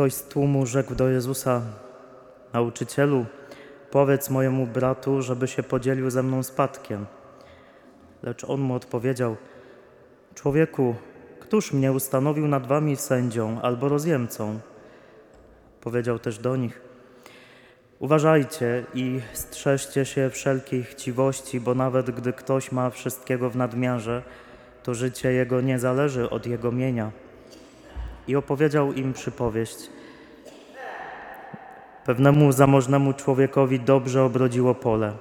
Ktoś z tłumu rzekł do Jezusa: Nauczycielu, powiedz mojemu bratu, żeby się podzielił ze mną spadkiem. Lecz on mu odpowiedział: Człowieku, któż mnie ustanowił nad wami sędzią albo rozjemcą? Powiedział też do nich: Uważajcie i strzeżcie się wszelkiej chciwości, bo nawet gdy ktoś ma wszystkiego w nadmiarze, to życie jego nie zależy od jego mienia. I opowiedział im przypowieść. Pewnemu zamożnemu człowiekowi dobrze obrodziło pole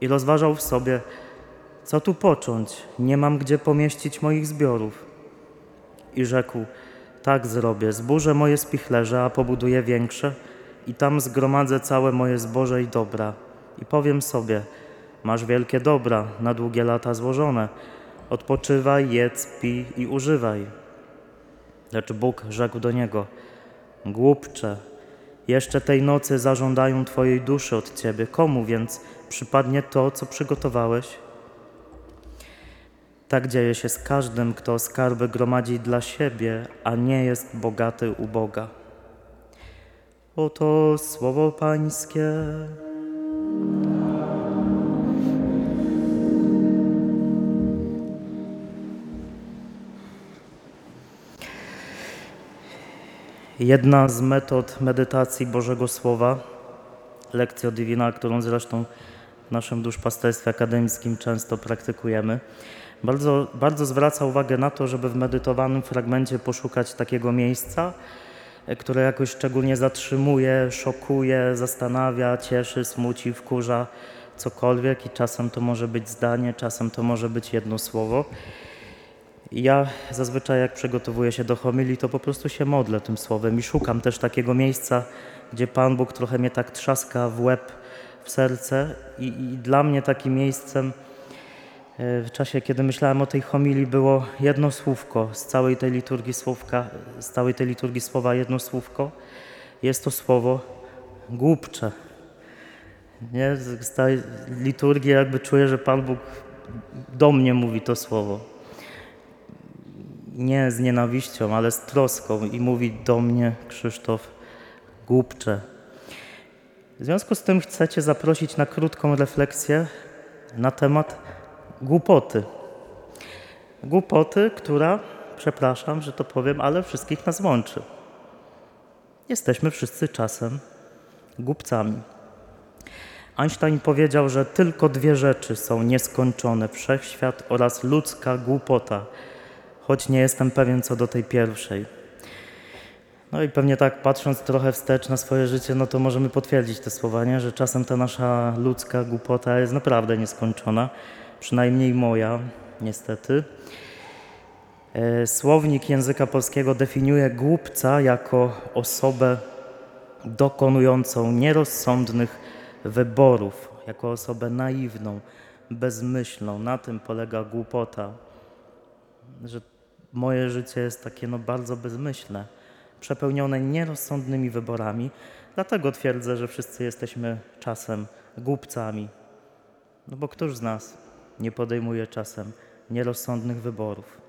i rozważał w sobie, co tu począć, nie mam gdzie pomieścić moich zbiorów. I rzekł, tak zrobię, zburzę moje spichlerze, a pobuduję większe i tam zgromadzę całe moje zboże i dobra. I powiem sobie, masz wielkie dobra, na długie lata złożone, odpoczywaj, jedz, pij i używaj. Lecz Bóg rzekł do niego, głupcze, jeszcze tej nocy zażądają Twojej duszy od Ciebie. Komu więc przypadnie to, co przygotowałeś? Tak dzieje się z każdym, kto skarby gromadzi dla siebie, a nie jest bogaty u Boga. Oto słowo Pańskie. Jedna z metod medytacji Bożego Słowa, lekcja divina, którą zresztą w naszym duszpasterstwie akademickim często praktykujemy, bardzo, bardzo zwraca uwagę na to, żeby w medytowanym fragmencie poszukać takiego miejsca, które jakoś szczególnie zatrzymuje, szokuje, zastanawia, cieszy, smuci, wkurza, cokolwiek i czasem to może być zdanie, czasem to może być jedno słowo. Ja zazwyczaj jak przygotowuję się do homilii, to po prostu się modlę tym słowem i szukam też takiego miejsca, gdzie Pan Bóg trochę mnie tak trzaska w łeb, w serce i, i dla mnie takim miejscem e, w czasie, kiedy myślałem o tej homilii, było jedno słówko z całej tej liturgii słówka, z całej tej liturgii słowa jedno słówko. Jest to słowo głupcze. Nie? Z tej liturgii jakby czuję, że Pan Bóg do mnie mówi to słowo nie z nienawiścią, ale z troską i mówi do mnie Krzysztof głupcze. W związku z tym chcecie zaprosić na krótką refleksję na temat głupoty. Głupoty, która, przepraszam, że to powiem, ale wszystkich nas łączy. Jesteśmy wszyscy czasem głupcami. Einstein powiedział, że tylko dwie rzeczy są nieskończone: wszechświat oraz ludzka głupota choć nie jestem pewien co do tej pierwszej. No i pewnie tak patrząc trochę wstecz na swoje życie, no to możemy potwierdzić te słowa, nie? że czasem ta nasza ludzka głupota jest naprawdę nieskończona, przynajmniej moja, niestety. E, słownik języka polskiego definiuje głupca jako osobę dokonującą nierozsądnych wyborów, jako osobę naiwną, bezmyślną. Na tym polega głupota, że moje życie jest takie no, bardzo bezmyślne, przepełnione nierozsądnymi wyborami. Dlatego twierdzę, że wszyscy jesteśmy czasem głupcami. No bo któż z nas nie podejmuje czasem nierozsądnych wyborów?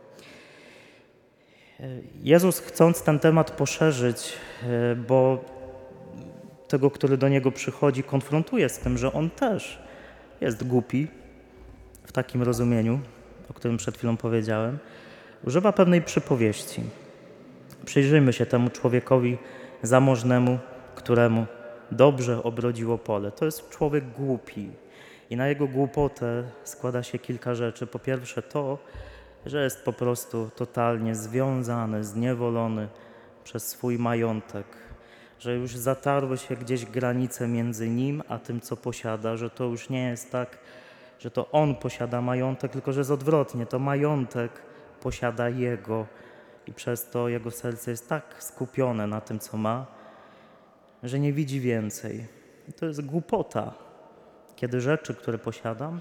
Jezus, chcąc ten temat poszerzyć, e, bo tego, który do niego przychodzi, konfrontuje z tym, że on też jest głupi w takim rozumieniu, o którym przed chwilą powiedziałem używa pewnej przypowieści. Przyjrzyjmy się temu człowiekowi zamożnemu, któremu dobrze obrodziło pole. To jest człowiek głupi i na jego głupotę składa się kilka rzeczy. Po pierwsze to, że jest po prostu totalnie związany, zniewolony przez swój majątek, że już zatarły się gdzieś granice między nim a tym, co posiada, że to już nie jest tak, że to on posiada majątek, tylko że jest odwrotnie, to majątek posiada Jego i przez to jego serce jest tak skupione na tym, co ma, że nie widzi więcej. I to jest głupota, kiedy rzeczy, które posiadam,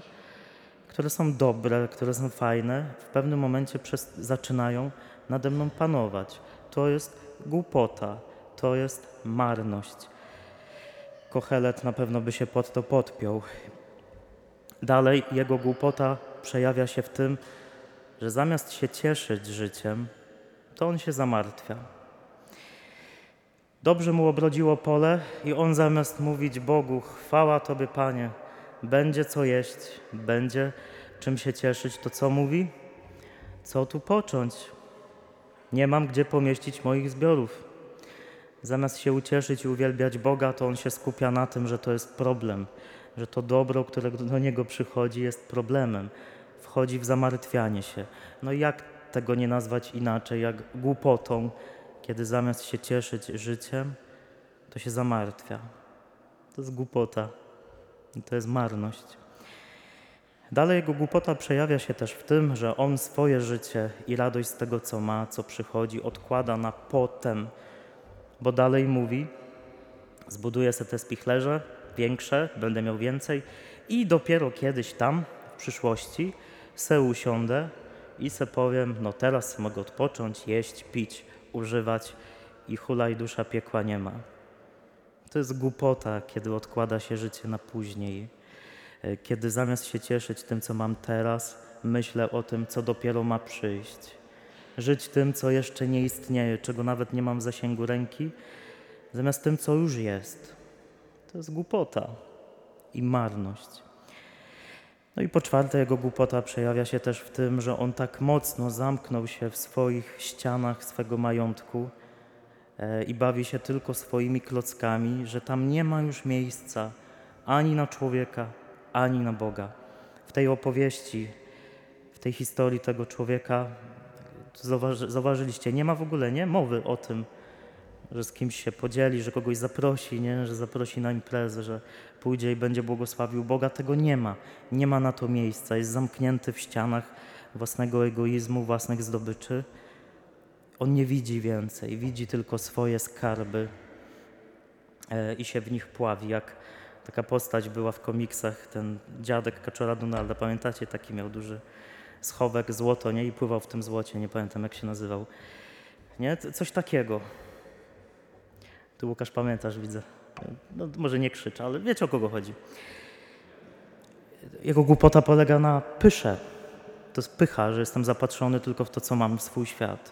które są dobre, które są fajne, w pewnym momencie przez, zaczynają nade mną panować. To jest głupota, to jest marność. Kochelet na pewno by się pod to podpiął. Dalej jego głupota przejawia się w tym, że zamiast się cieszyć życiem, to on się zamartwia. Dobrze mu obrodziło pole i on zamiast mówić Bogu, chwała Tobie Panie, będzie co jeść, będzie czym się cieszyć, to co mówi? Co tu począć? Nie mam gdzie pomieścić moich zbiorów. Zamiast się ucieszyć i uwielbiać Boga, to on się skupia na tym, że to jest problem, że to dobro, które do niego przychodzi, jest problemem. Wchodzi w zamartwianie się. No jak tego nie nazwać inaczej, jak głupotą, kiedy zamiast się cieszyć życiem, to się zamartwia. To jest głupota to jest marność. Dalej jego głupota przejawia się też w tym, że on swoje życie i radość z tego, co ma, co przychodzi, odkłada na potem, bo dalej mówi: Zbuduję sobie te spichlerze większe, będę miał więcej i dopiero kiedyś tam, w przyszłości, se usiądę i se powiem: No teraz mogę odpocząć, jeść, pić, używać i hulaj dusza piekła nie ma. To jest głupota, kiedy odkłada się życie na później, e, kiedy zamiast się cieszyć tym, co mam teraz, myślę o tym, co dopiero ma przyjść. Żyć tym, co jeszcze nie istnieje, czego nawet nie mam w zasięgu ręki, zamiast tym, co już jest. To jest głupota i marność. No i po czwarte, jego głupota przejawia się też w tym, że on tak mocno zamknął się w swoich ścianach swego majątku e, i bawi się tylko swoimi klockami, że tam nie ma już miejsca ani na człowieka, ani na Boga. W tej opowieści, w tej historii tego człowieka, zauważy, zauważyliście, nie ma w ogóle nie mowy o tym, że z kimś się podzieli, że kogoś zaprosi, nie? że zaprosi na imprezę, że pójdzie i będzie błogosławił Boga. Tego nie ma. Nie ma na to miejsca. Jest zamknięty w ścianach własnego egoizmu, własnych zdobyczy. On nie widzi więcej. Widzi tylko swoje skarby e, i się w nich pławi. Jak taka postać była w komiksach, ten dziadek Kaczora Donalda. Pamiętacie? Taki miał duży schowek, złoto, nie? I pływał w tym złocie. Nie pamiętam, jak się nazywał. Nie? Coś takiego. Ty Łukasz pamiętasz, widzę. No, może nie krzycz, ale wiecie o kogo chodzi. Jego głupota polega na pysze. To jest pycha, że jestem zapatrzony tylko w to, co mam, w swój świat.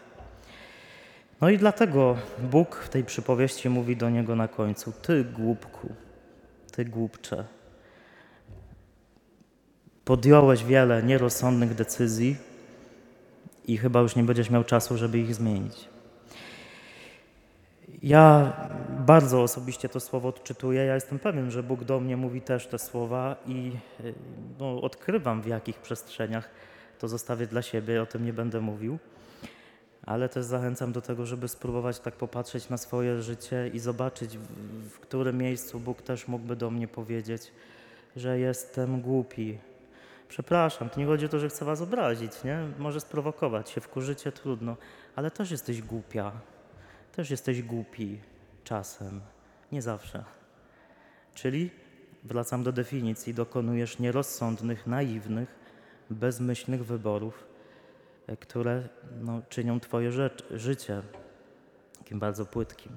No i dlatego Bóg w tej przypowieści mówi do niego na końcu: Ty głupku, ty głupcze. Podjąłeś wiele nierozsądnych decyzji i chyba już nie będziesz miał czasu, żeby ich zmienić. Ja bardzo osobiście to słowo odczytuję. Ja jestem pewien, że Bóg do mnie mówi też te słowa i y, no, odkrywam w jakich przestrzeniach. To zostawię dla siebie, o tym nie będę mówił. Ale też zachęcam do tego, żeby spróbować tak popatrzeć na swoje życie i zobaczyć, w, którym miejscu Bóg też mógłby do mnie powiedzieć, że jestem głupi. Przepraszam, to nie chodzi o to, że chcę was obrazić, nie? Może sprowokować się, wkurzycie, trudno, ale też jesteś głupia. Też jesteś głupi czasem, nie zawsze. Czyli wracam do definicji, dokonujesz nierozsądnych, naiwnych, bezmyślnych wyborów, e, które no, czynią Twoje rzecz, życie takim bardzo płytkim.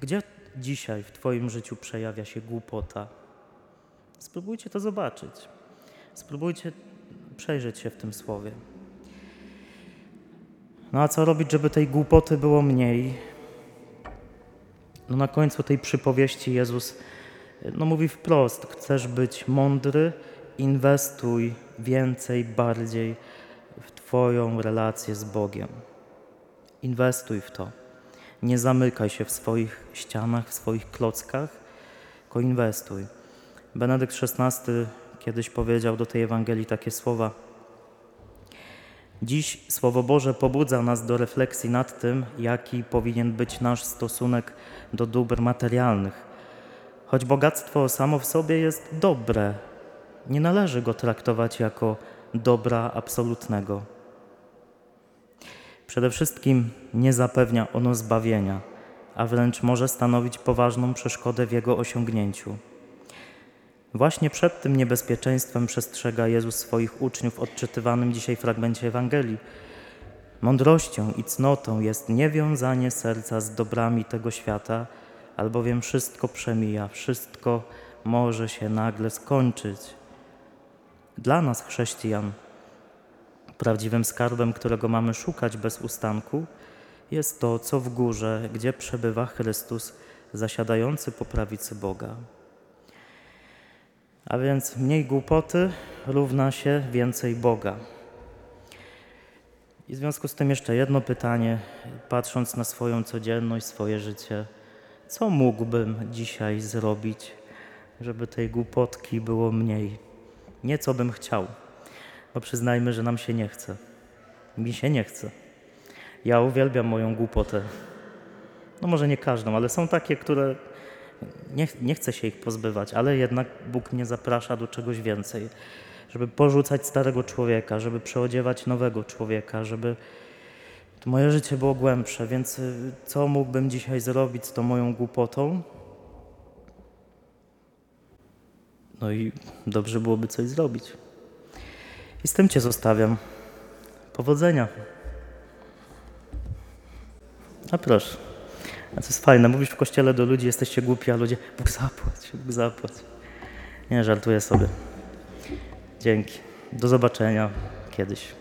Gdzie dzisiaj w Twoim życiu przejawia się głupota? Spróbujcie to zobaczyć. Spróbujcie przejrzeć się w tym słowie. No a co robić, żeby tej głupoty było mniej? No na końcu tej przypowieści Jezus no mówi wprost: chcesz być mądry, inwestuj więcej, bardziej w Twoją relację z Bogiem. Inwestuj w to. Nie zamykaj się w swoich ścianach, w swoich klockach, tylko inwestuj. Benedykt XVI kiedyś powiedział do tej Ewangelii takie słowa. Dziś Słowo Boże pobudza nas do refleksji nad tym, jaki powinien być nasz stosunek do dóbr materialnych. Choć bogactwo samo w sobie jest dobre, nie należy go traktować jako dobra absolutnego. Przede wszystkim nie zapewnia ono zbawienia, a wręcz może stanowić poważną przeszkodę w jego osiągnięciu. Właśnie przed tym niebezpieczeństwem przestrzega Jezus swoich uczniów w odczytywanym dzisiaj fragmencie Ewangelii. Mądrością i cnotą jest niewiązanie serca z dobrami tego świata, albowiem wszystko przemija, wszystko może się nagle skończyć. Dla nas, chrześcijan, prawdziwym skarbem, którego mamy szukać bez ustanku, jest to, co w górze, gdzie przebywa Chrystus, zasiadający po prawicy Boga. A więc mniej głupoty równa się więcej Boga. I w związku z tym jeszcze jedno pytanie, patrząc na swoją codzienność, swoje życie. Co mógłbym dzisiaj zrobić, żeby tej głupotki było mniej? Nie co bym chciał, bo przyznajmy, że nam się nie chce. Mi się nie chce. Ja uwielbiam moją głupotę. No może nie każdą, ale są takie, które nie, nie chcę się ich pozbywać, ale jednak Bóg mnie zaprasza do czegoś więcej. Żeby porzucać starego człowieka, żeby przeodziewać nowego człowieka, żeby to moje życie było głębsze. Więc y, co mógłbym dzisiaj zrobić z tą moją głupotą? No i dobrze byłoby coś zrobić. I z tym Cię zostawiam. Powodzenia. A proszę. A to jest fajne. Mówisz w kościele do ludzi, jesteście głupi, a ludzie, Bóg zapłać, Bóg zapłać. Nie, żartuję sobie. Dzięki. Do zobaczenia kiedyś.